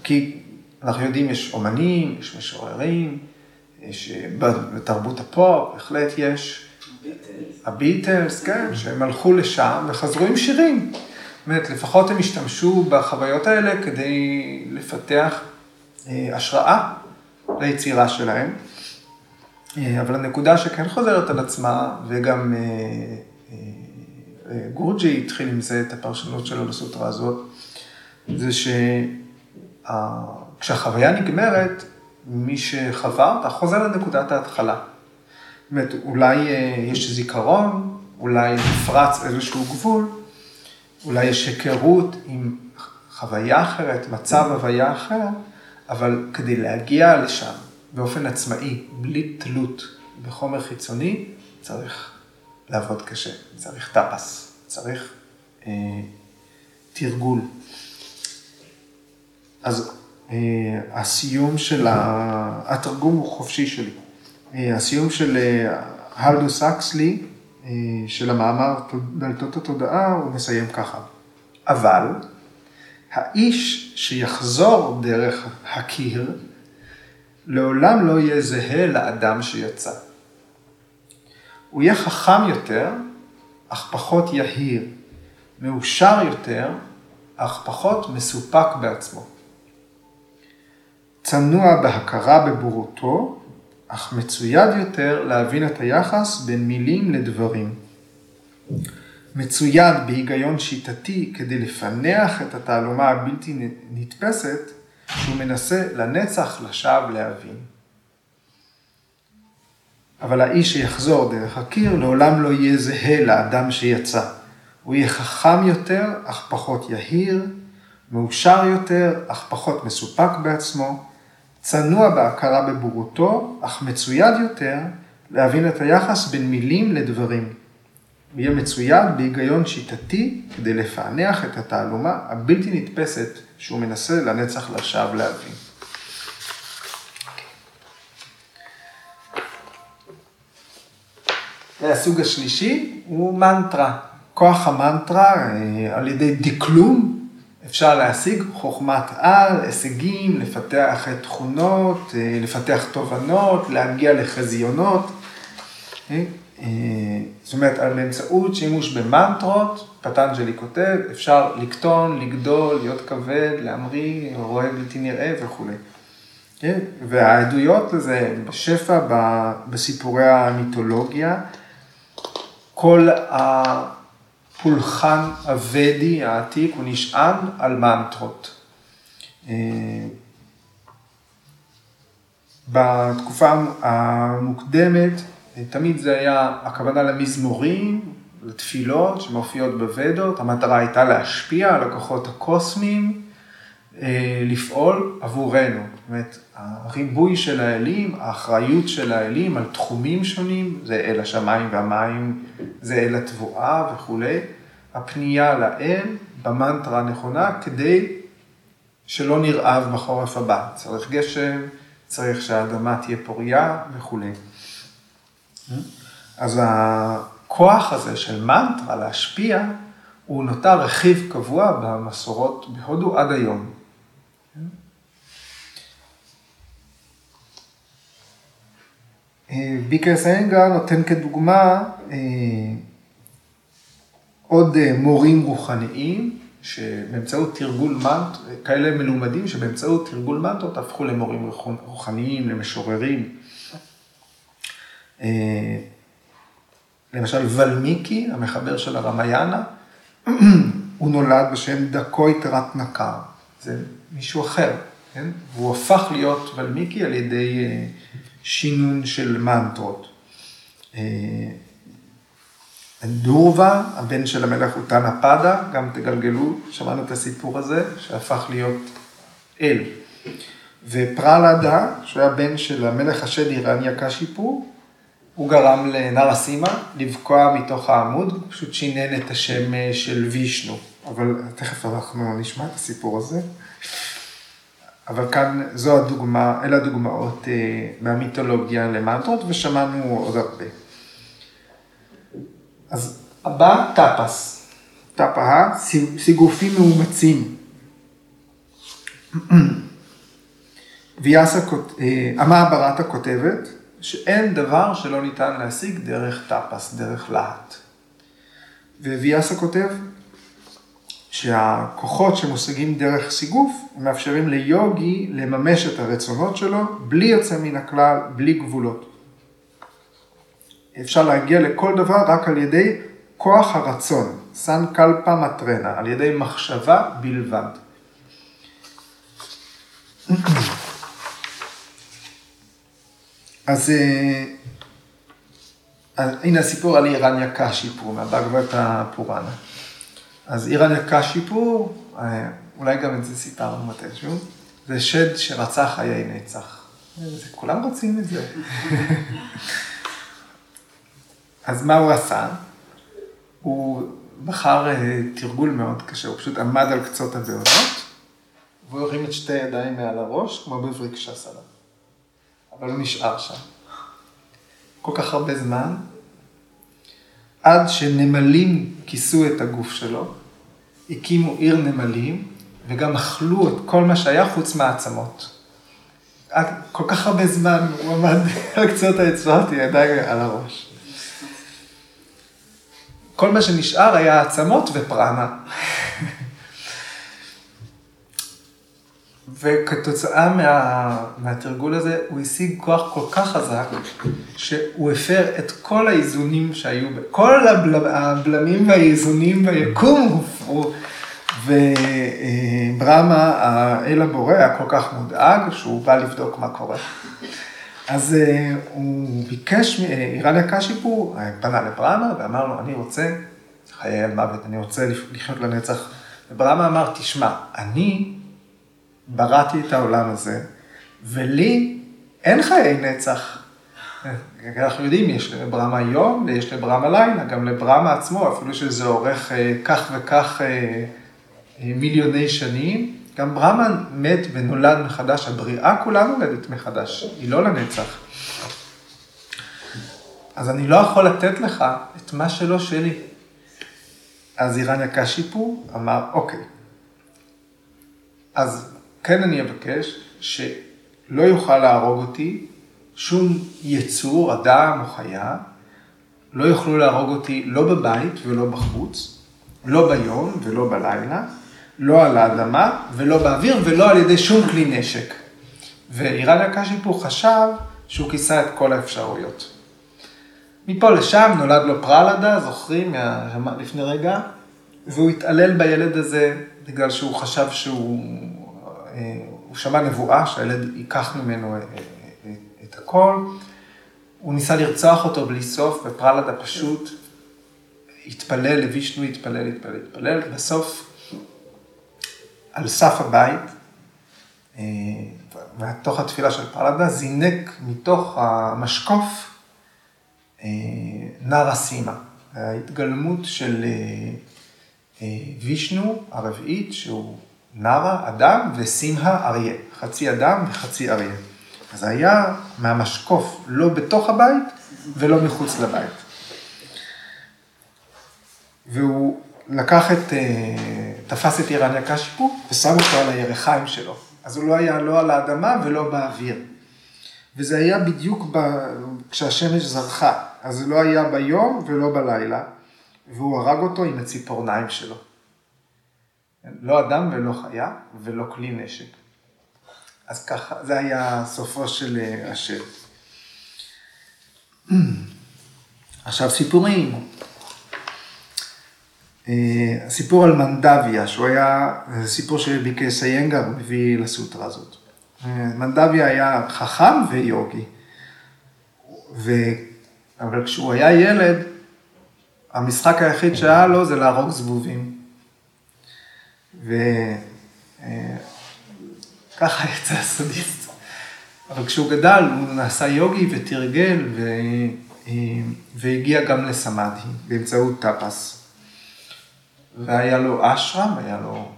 כי אנחנו יודעים, יש אומנים, יש משוררים, יש בתרבות הפופ, בהחלט יש. הביטלס, כן, שהם הלכו לשם וחזרו עם שירים. זאת אומרת, לפחות הם השתמשו בחוויות האלה כדי לפתח השראה ליצירה שלהם. אבל הנקודה שכן חוזרת על עצמה, וגם גורג'י התחיל עם זה את הפרשנות שלו לסוטרה הזאת, זה שכשהחוויה נגמרת, מי שחווה אותה חוזר לנקודת ההתחלה. זאת אומרת, אולי יש זיכרון, אולי נפרץ איזשהו גבול, אולי יש היכרות עם חוויה אחרת, מצב הוויה אחר, אבל כדי להגיע לשם באופן עצמאי, בלי תלות בחומר חיצוני, צריך לעבוד קשה, צריך טפס, צריך אה, תרגול. אז אה, הסיום של, ה... התרגום הוא חופשי שלי. אה, הסיום של אה, הלדוס אקסלי, אה, של המאמר דלתות התודעה, הוא מסיים ככה. אבל האיש שיחזור דרך הקיר, לעולם לא יהיה זהה לאדם שיצא. הוא יהיה חכם יותר, אך פחות יהיר, מאושר יותר, אך פחות מסופק בעצמו. צנוע בהכרה בבורותו, אך מצויד יותר להבין את היחס בין מילים לדברים. מצויד בהיגיון שיטתי כדי לפענח את התעלומה הבלתי נתפסת, שהוא מנסה לנצח לשווא להבין. אבל האיש שיחזור דרך הקיר לעולם לא יהיה זהה לאדם שיצא. הוא יהיה חכם יותר, אך פחות יהיר, מאושר יותר, אך פחות מסופק בעצמו, צנוע בהכרה בבורותו, אך מצויד יותר להבין את היחס בין מילים לדברים. הוא יהיה מצויד בהיגיון שיטתי כדי לפענח את התעלומה הבלתי נתפסת שהוא מנסה לנצח לשווא להבין. והסוג השלישי הוא מנטרה. כוח המנטרה אה, על ידי דקלום אפשר להשיג חוכמת על, הישגים, לפתח תכונות, אה, לפתח תובנות, להגיע לחזיונות. אה, זאת אומרת, על באמצעות שימוש במנטרות, פטנג'לי כותב, אפשר לקטון, לגדול, להיות כבד, להמריא, רואה בלתי נראה וכולי. כן? והעדויות לזה בשפע בסיפורי המיתולוגיה, כל הפולחן הוודי העתיק הוא נשען על מנטרות. אה, בתקופה המוקדמת, תמיד זה היה הכוונה למזמורים, לתפילות שמופיעות בוודות, המטרה הייתה להשפיע על הכוחות הקוסמיים, אה, לפעול עבורנו. זאת אומרת, הריבוי של האלים, האחריות של האלים על תחומים שונים, זה אל השמיים והמים, זה אל התבואה וכולי, הפנייה לאל במנטרה הנכונה כדי שלא נרעב בחורף הבא. צריך גשם, צריך שהאדמה תהיה פוריה וכולי. אז הכוח הזה של מנטרה להשפיע, הוא נותר רכיב קבוע במסורות בהודו עד היום. ביקרס אנגר נותן כדוגמה אה, עוד אה, מורים רוחניים, שבאמצעות תרגול מנט, כאלה מלומדים שבאמצעות תרגול מנטות הפכו למורים רוחניים, למשוררים. אה, למשל ולמיקי, המחבר של הרמיאנה, הוא נולד בשם דקוי תרת נקר. זה מישהו אחר, כן? והוא הפך להיות ולמיקי על ידי אה, שינון של מנטרות. אה, דורבה, הבן של המלך אוטנה פדה, גם תגלגלו, שמענו את הסיפור הזה, שהפך להיות אל. ופרלדה, שהוא היה בן של המלך השד אירניה קשיפו, הוא גרם לנר הסימה לבקוע מתוך העמוד, הוא פשוט שינן את השם אה, של וישנו. אבל תכף אנחנו נשמע את הסיפור הזה. אבל כאן זו הדוגמה, אלה הדוגמאות אה, מהמיתולוגיה למנטרות, ושמענו עוד הרבה. אז הבא, טפס. טפאה, סיגופים מאומצים. ויאסה, אה, המעברת הכותבת, שאין דבר שלא ניתן להשיג דרך טפס, דרך להט. וויאסה כותב שהכוחות שמושגים דרך סיגוף מאפשרים ליוגי לממש את הרצונות שלו בלי יוצא מן הכלל, בלי גבולות. אפשר להגיע לכל דבר רק על ידי כוח הרצון, סן קלפה מטרנה, על ידי מחשבה בלבד. אז אז הנה הסיפור על אירניה קשיפור, מהבגבתה פוראנה. אז אירניה קשיפור, אה, אולי גם את זה סיפרנו מתישהו, זה שד שרצה חיי נצח. כולם רוצים את זה. אז מה הוא עשה? הוא בחר אה, תרגול מאוד קשה, הוא פשוט עמד על קצות הבעונות, והוא הרים את שתי ידיים מעל הראש, כמו בבריקשה סלם. אבל הוא נשאר שם. כל כך הרבה זמן, עד שנמלים כיסו את הגוף שלו, הקימו עיר נמלים, וגם אכלו את כל מה שהיה חוץ מהעצמות. כל כך הרבה זמן הוא עמד על קצות האצבעות, ידיים על הראש. כל מה שנשאר היה עצמות ופרנה. וכתוצאה מה, מהתרגול הזה, הוא השיג כוח כל כך חזק, שהוא הפר את כל האיזונים שהיו, כל הבלמים, הבלמים והאיזונים ביקום הופרו. וברמה, האל הבורא, היה כל כך מודאג, שהוא בא לבדוק מה קורה. אז אה, הוא ביקש, אירניה קשיפו פנה לברמה ואמר לו, אני רוצה חיי על מוות, אני רוצה לחיות לנצח. וברמה אמר, תשמע, אני בראתי את העולם הזה, ולי אין חיי נצח. אנחנו יודעים, יש לברמה יום ויש לברמה לילה, גם לברמה עצמו, אפילו שזה אורך אה, כך וכך אה, אה, מיליוני שנים, גם ברמה מת ונולד מחדש, הבריאה כולה נולדת מחדש, היא לא לנצח. אז אני לא יכול לתת לך את מה שלא שלי. אז אירניה קשיפו אמר, אוקיי, אז כן אני אבקש שלא יוכל להרוג אותי שום יצור, אדם או חיה, לא יוכלו להרוג אותי לא בבית ולא בחוץ, לא ביום ולא בלילה, לא על האדמה ולא באוויר ולא על ידי שום כלי נשק. ואיראן הקשיפו חשב שהוא כיסה את כל האפשרויות. מפה לשם נולד לו פרלדה, זוכרים, לפני רגע, והוא התעלל בילד הזה בגלל שהוא חשב שהוא הוא שמע נבואה שהילד ייקח ממנו אה, אה, את הכל. הוא ניסה לרצוח אותו בלי סוף, ופרלדה פשוט התפלל, לוישנו התפלל, התפלל, התפלל, בסוף, על סף הבית, אה, מתוך התפילה של פרלדה, זינק מתוך המשקוף נר הסימה, ההתגלמות של וישנו הרביעית, שהוא נרה, אדם, ושמחה, אריה. חצי אדם וחצי אריה. אז היה מהמשקוף, לא בתוך הבית ולא מחוץ לבית. והוא לקח את, אה, תפס את אירניה קשיפו ושם אותו על הירחיים שלו. אז הוא לא היה לא על האדמה ולא באוויר. וזה היה בדיוק ב... כשהשמש זרחה. אז זה לא היה ביום ולא בלילה, והוא הרג אותו עם הציפורניים שלו. לא אדם ולא חיה ולא כלי נשק. אז ככה, זה היה סופו של אה, השם. עכשיו סיפורים. הסיפור על מנדביה, שהוא היה, זה סיפור שביקש איינגר מביא לסוטרה הזאת. מנדביה היה חכם ויוגי. ו... אבל כשהוא היה ילד, המשחק היחיד שהיה לו זה להרוג זבובים. וככה יצא הסודיסט. אבל כשהוא גדל, הוא נעשה יוגי ותרגל ו... והגיע גם לסמאדי באמצעות טאפס. והיה לו אשרם, היה לו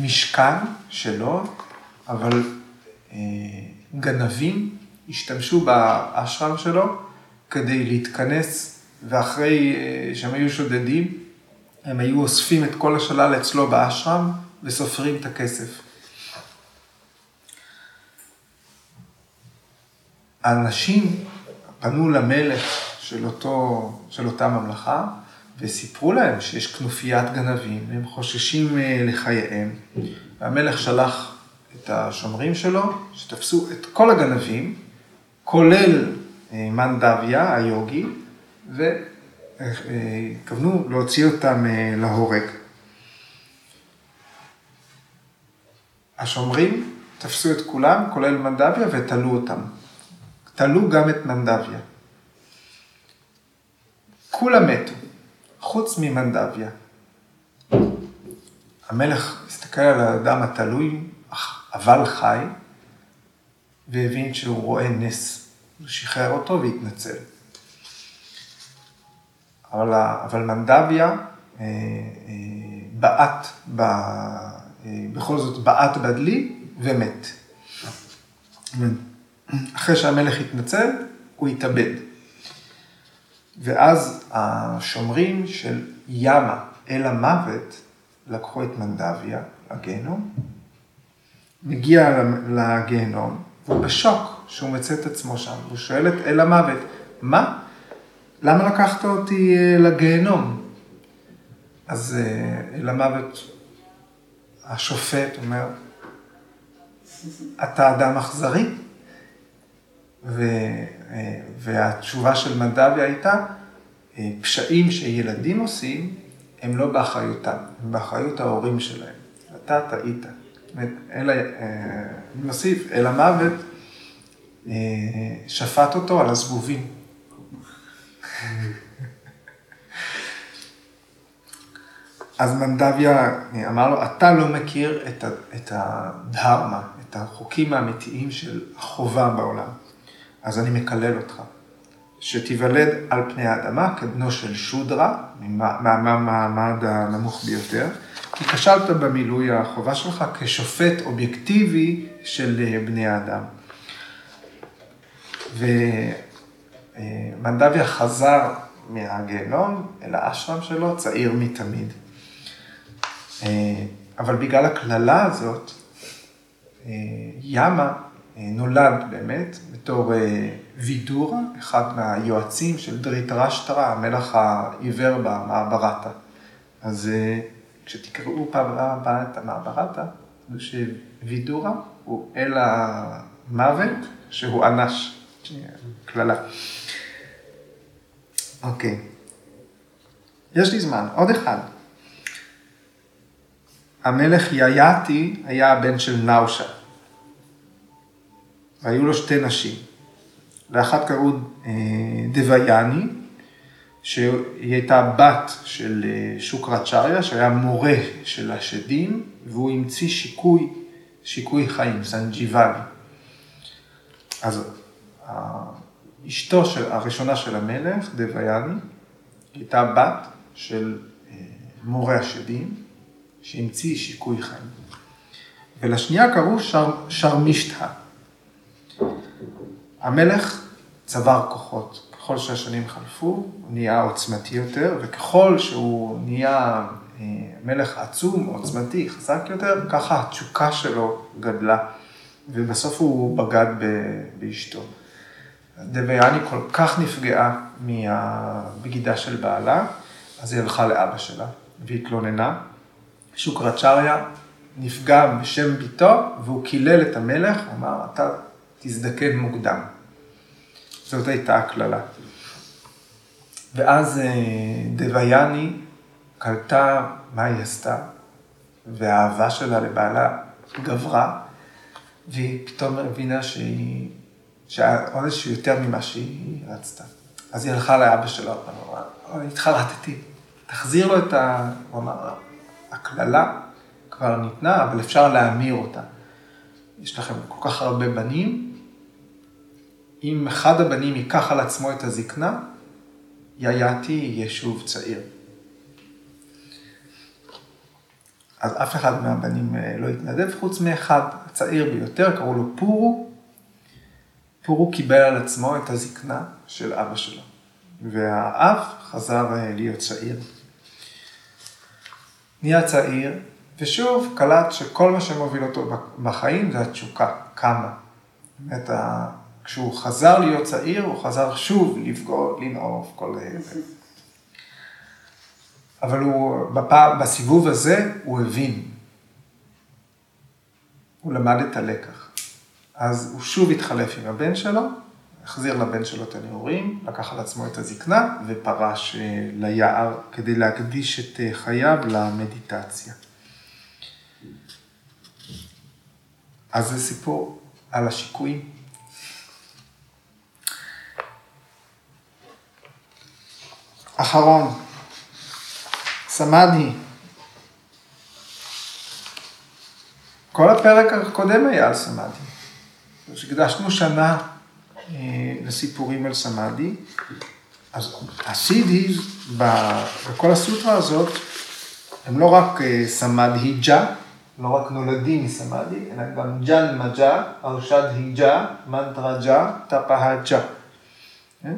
משכן שלו, אבל גנבים השתמשו באשרם שלו כדי להתכנס, ואחרי שהם היו שודדים, הם היו אוספים את כל השלל אצלו באשרם וסופרים את הכסף. האנשים פנו למלך של, אותו, של אותה ממלכה וסיפרו להם שיש כנופיית גנבים, הם חוששים לחייהם. והמלך שלח את השומרים שלו, שתפסו את כל הגנבים, כולל מנדביה, היוגי, והתכוונו להוציא אותם להורג. השומרים תפסו את כולם, כולל מנדביה, ותלו אותם. תלו גם את מנדביה. כולם מתו, חוץ ממנדביה. המלך הסתכל על האדם התלוי, אבל חי, והבין שהוא רואה נס. הוא שחרר אותו והתנצל. אבל, אבל מנדביה אה, אה, בעט, ב, אה, בכל זאת בעט בדלי ומת. אחרי שהמלך התנצל, הוא התאבד. ואז השומרים של ימה אל המוות לקחו את מנדביה לגיהנום, מגיע לגיהנום, והוא בשוק שהוא מצא את עצמו שם, הוא שואל את אל המוות, מה? למה לקחת אותי לגיהנום? אז אל המוות, השופט אומר, אתה אדם אכזרי? ו, והתשובה של מנדביה הייתה, פשעים שילדים עושים, הם לא באחריותם, הם באחריות ההורים שלהם. אתה טעית. אלא, אני מוסיף, אל המוות שפט אותו על הזבובים. אז מנדביה אמר לו, אתה לא מכיר את הדהרמה, את החוקים האמיתיים של החובה בעולם. אז אני מקלל אותך. שתיוולד על פני האדמה כבנו של שודרה, מהמעמד הנמוך ביותר, כי כשלת במילוי החובה שלך כשופט אובייקטיבי של בני האדם. ומנדביה חזר מהגיהנום אל האשרם שלו, צעיר מתמיד. אבל בגלל הקללה הזאת, ימה נולד באמת בתור וידורה, אחד מהיועצים של דרית רשטרה, המלך העיוור במעברתה. אז כשתקראו פעם הבאה את המעברתה, זה שווידורה הוא אל המוות שהוא אנש, קללה. אוקיי. יש לי זמן, עוד אחד. המלך יאיאתי היה הבן של נאושה. והיו לו שתי נשים. לאחת קראו דוויאני, שהיא הייתה בת של שוקרצ'ריה, שהיה מורה של השדים, והוא המציא שיקוי, שיקוי חיים, סנג'יבני. אז אשתו של, הראשונה של המלך, דוויאני, הייתה בת של מורה השדים, שהמציא שיקוי חיים. ולשנייה קראו שר, שרמישתא. המלך צבר כוחות. ככל שהשנים חלפו, הוא נהיה עוצמתי יותר, וככל שהוא נהיה מלך עצום, עוצמתי, חזק יותר, ככה התשוקה שלו גדלה, ובסוף הוא בגד באשתו. דוויאני כל כך נפגעה מהבגידה של בעלה, אז היא הלכה לאבא שלה והתלוננה. שוקרצ'ריה נפגע בשם ביתו, והוא קילל את המלך, אמר, אתה תזדקן מוקדם. זאת הייתה הקללה. ואז דוויאני קלטה מה היא עשתה, והאהבה שלה לבעלה גברה, והיא פתאום הבינה שהיא, שהעונש הוא יותר ממה שהיא רצתה. אז היא הלכה לאבא שלה, ואמרה, התחרטתי, תחזיר לו את ה... הוא אמר, הקללה כבר ניתנה, אבל אפשר להמיר אותה. יש לכם כל כך הרבה בנים, אם אחד הבנים ייקח על עצמו את הזקנה, יאייתי יהיה שוב צעיר. אז אף אחד מהבנים אה, לא התנדב, חוץ מאחד, הצעיר ביותר, קראו לו פורו. פורו קיבל על עצמו את הזקנה של אבא שלו, והאב חזר אה, להיות צעיר. נהיה צעיר, ושוב קלט שכל מה שמוביל אותו בחיים זה התשוקה, כמה. באמת, כשהוא חזר להיות צעיר, הוא חזר שוב לבגוד, לנעוף, כל... זה. אבל הוא, בפע... בסיבוב הזה, הוא הבין. הוא למד את הלקח. אז הוא שוב התחלף עם הבן שלו, החזיר לבן שלו את הנעורים, לקח על עצמו את הזקנה ופרש אה, ליער כדי להקדיש את אה, חייו למדיטציה. אז זה סיפור על השיקויים. אחרון, סמאדי. כל הפרק הקודם היה על סמאדי. הקדשנו שנה לסיפורים על סמאדי. אז הסידי בכל הסוטרה הזאת, הם לא רק אה, סמאד-היג'ה, לא רק נולדים מסמאדי, אלא גם ג'ן מג'ה, ארשד היג'ה, מנטרה-ג'ה, טפהה-ג'ה. כן?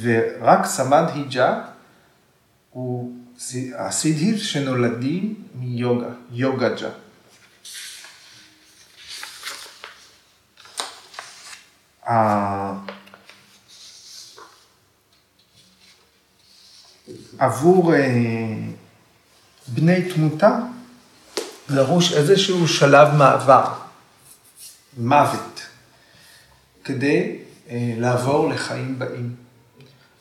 ורק סמאד-היג'ה הוא הסידהי שנולדים מיוגה, יוגה-ג'ה. עבור אה, בני תמותה דרוש איזשהו שלב מעבר, מוות, כדי אה, לעבור לחיים באים.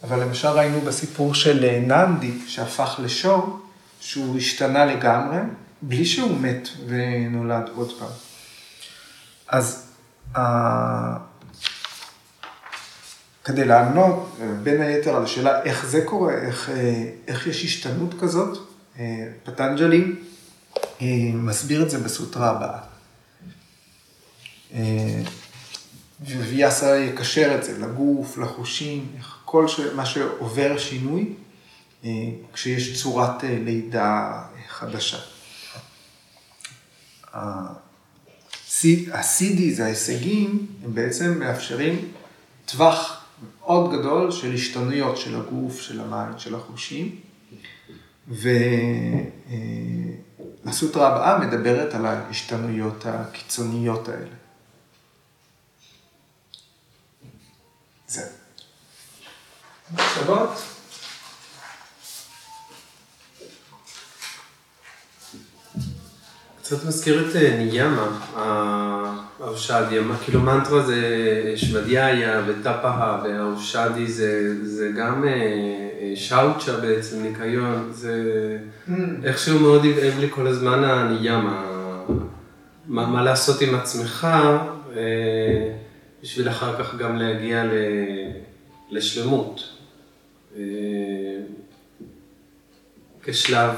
אבל למשל ראינו בסיפור של אה, ננדי, שהפך לשור, שהוא השתנה לגמרי, בלי שהוא מת ונולד עוד פעם. אז כדי לענות בין היתר על השאלה איך זה קורה, איך, אה, איך יש השתנות כזאת, אה, פטנג'לי אה, מסביר את זה בסוטרה הבאה. ויאסה יקשר את זה לגוף, לחושים, כל ש... מה שעובר שינוי כשיש צורת לידה חדשה. זה ההישגים, הם בעצם מאפשרים טווח מאוד גדול של השתנויות של הגוף, של המים, של החושים. והסוטרה הבאה מדברת על ההשתנויות הקיצוניות האלה. זהו. מחשבות? קצת מזכיר את אה, ניאמה, האושדי, כאילו מנטרה זה שוודיה וטפאה והאושדי זה, זה גם אה, אה, שאוצ'ה בעצם, ניקיון, זה mm. איכשהו מאוד הבהב לי כל הזמן הניאמה, מה, מה לעשות עם עצמך בשביל אחר כך גם להגיע לשלמות. כשלב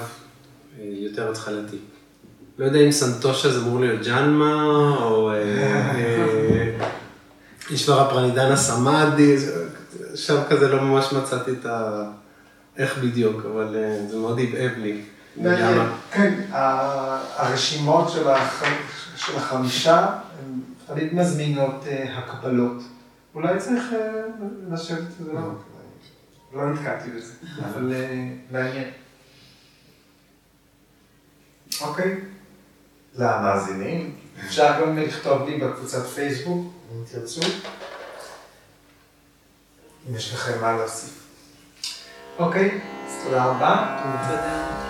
יותר התחלתי. לא יודע אם סנטושה זה אמור להיות ג'אנמה, או אישברה פרנידנה סמאדי, שם כזה לא ממש מצאתי את ה... איך בדיוק, אבל אה, זה מאוד הבהב לי. כן, הרשימות של החמישה, תמיד מזמינות אה, הקבלות. אולי צריך אה, לשבת, לא, לא נתקעתי בזה, אבל מעניין. אוקיי. למאזינים. אפשר גם לכתוב לי בקבוצת פייסבוק, אם תרצו, אם יש לכם מה להוסיף. אוקיי, אז תודה רבה. תודה.